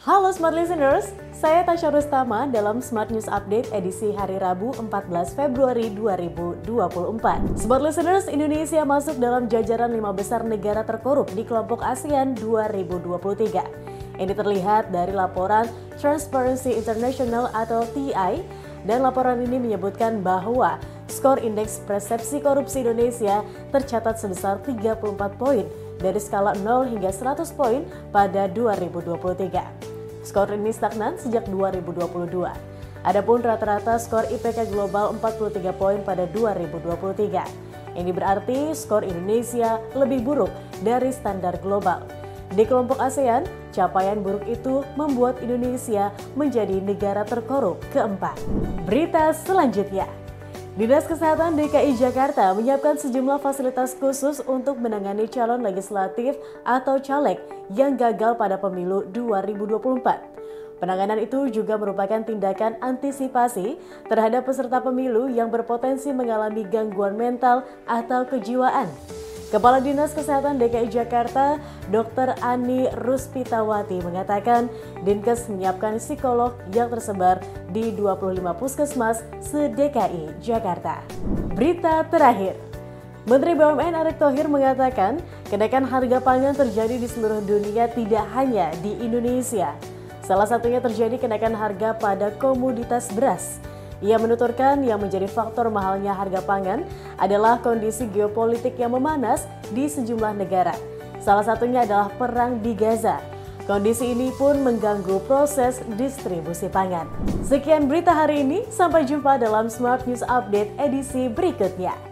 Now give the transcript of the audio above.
Halo Smart Listeners, saya Tasya Rustama dalam Smart News Update edisi hari Rabu 14 Februari 2024. Smart Listeners, Indonesia masuk dalam jajaran lima besar negara terkorup di kelompok ASEAN 2023. Ini terlihat dari laporan Transparency International atau TI dan laporan ini menyebutkan bahwa skor indeks persepsi korupsi Indonesia tercatat sebesar 34 poin dari skala 0 hingga 100 poin pada 2023. Skor ini stagnan sejak 2022. Adapun rata-rata skor IPK global 43 poin pada 2023. Ini berarti skor Indonesia lebih buruk dari standar global. Di kelompok ASEAN, capaian buruk itu membuat Indonesia menjadi negara terkorup keempat. Berita selanjutnya. Dinas Kesehatan DKI Jakarta menyiapkan sejumlah fasilitas khusus untuk menangani calon legislatif atau caleg yang gagal pada pemilu 2024. Penanganan itu juga merupakan tindakan antisipasi terhadap peserta pemilu yang berpotensi mengalami gangguan mental atau kejiwaan. Kepala Dinas Kesehatan DKI Jakarta, Dr. Ani Ruspitawati mengatakan Dinkes menyiapkan psikolog yang tersebar di 25 puskesmas se-DKI Jakarta. Berita terakhir, Menteri BUMN Erick Thohir mengatakan kenaikan harga pangan terjadi di seluruh dunia tidak hanya di Indonesia. Salah satunya terjadi kenaikan harga pada komoditas beras. Ia menuturkan yang menjadi faktor mahalnya harga pangan adalah kondisi geopolitik yang memanas di sejumlah negara. Salah satunya adalah perang di Gaza. Kondisi ini pun mengganggu proses distribusi pangan. Sekian berita hari ini, sampai jumpa dalam Smart News Update edisi berikutnya.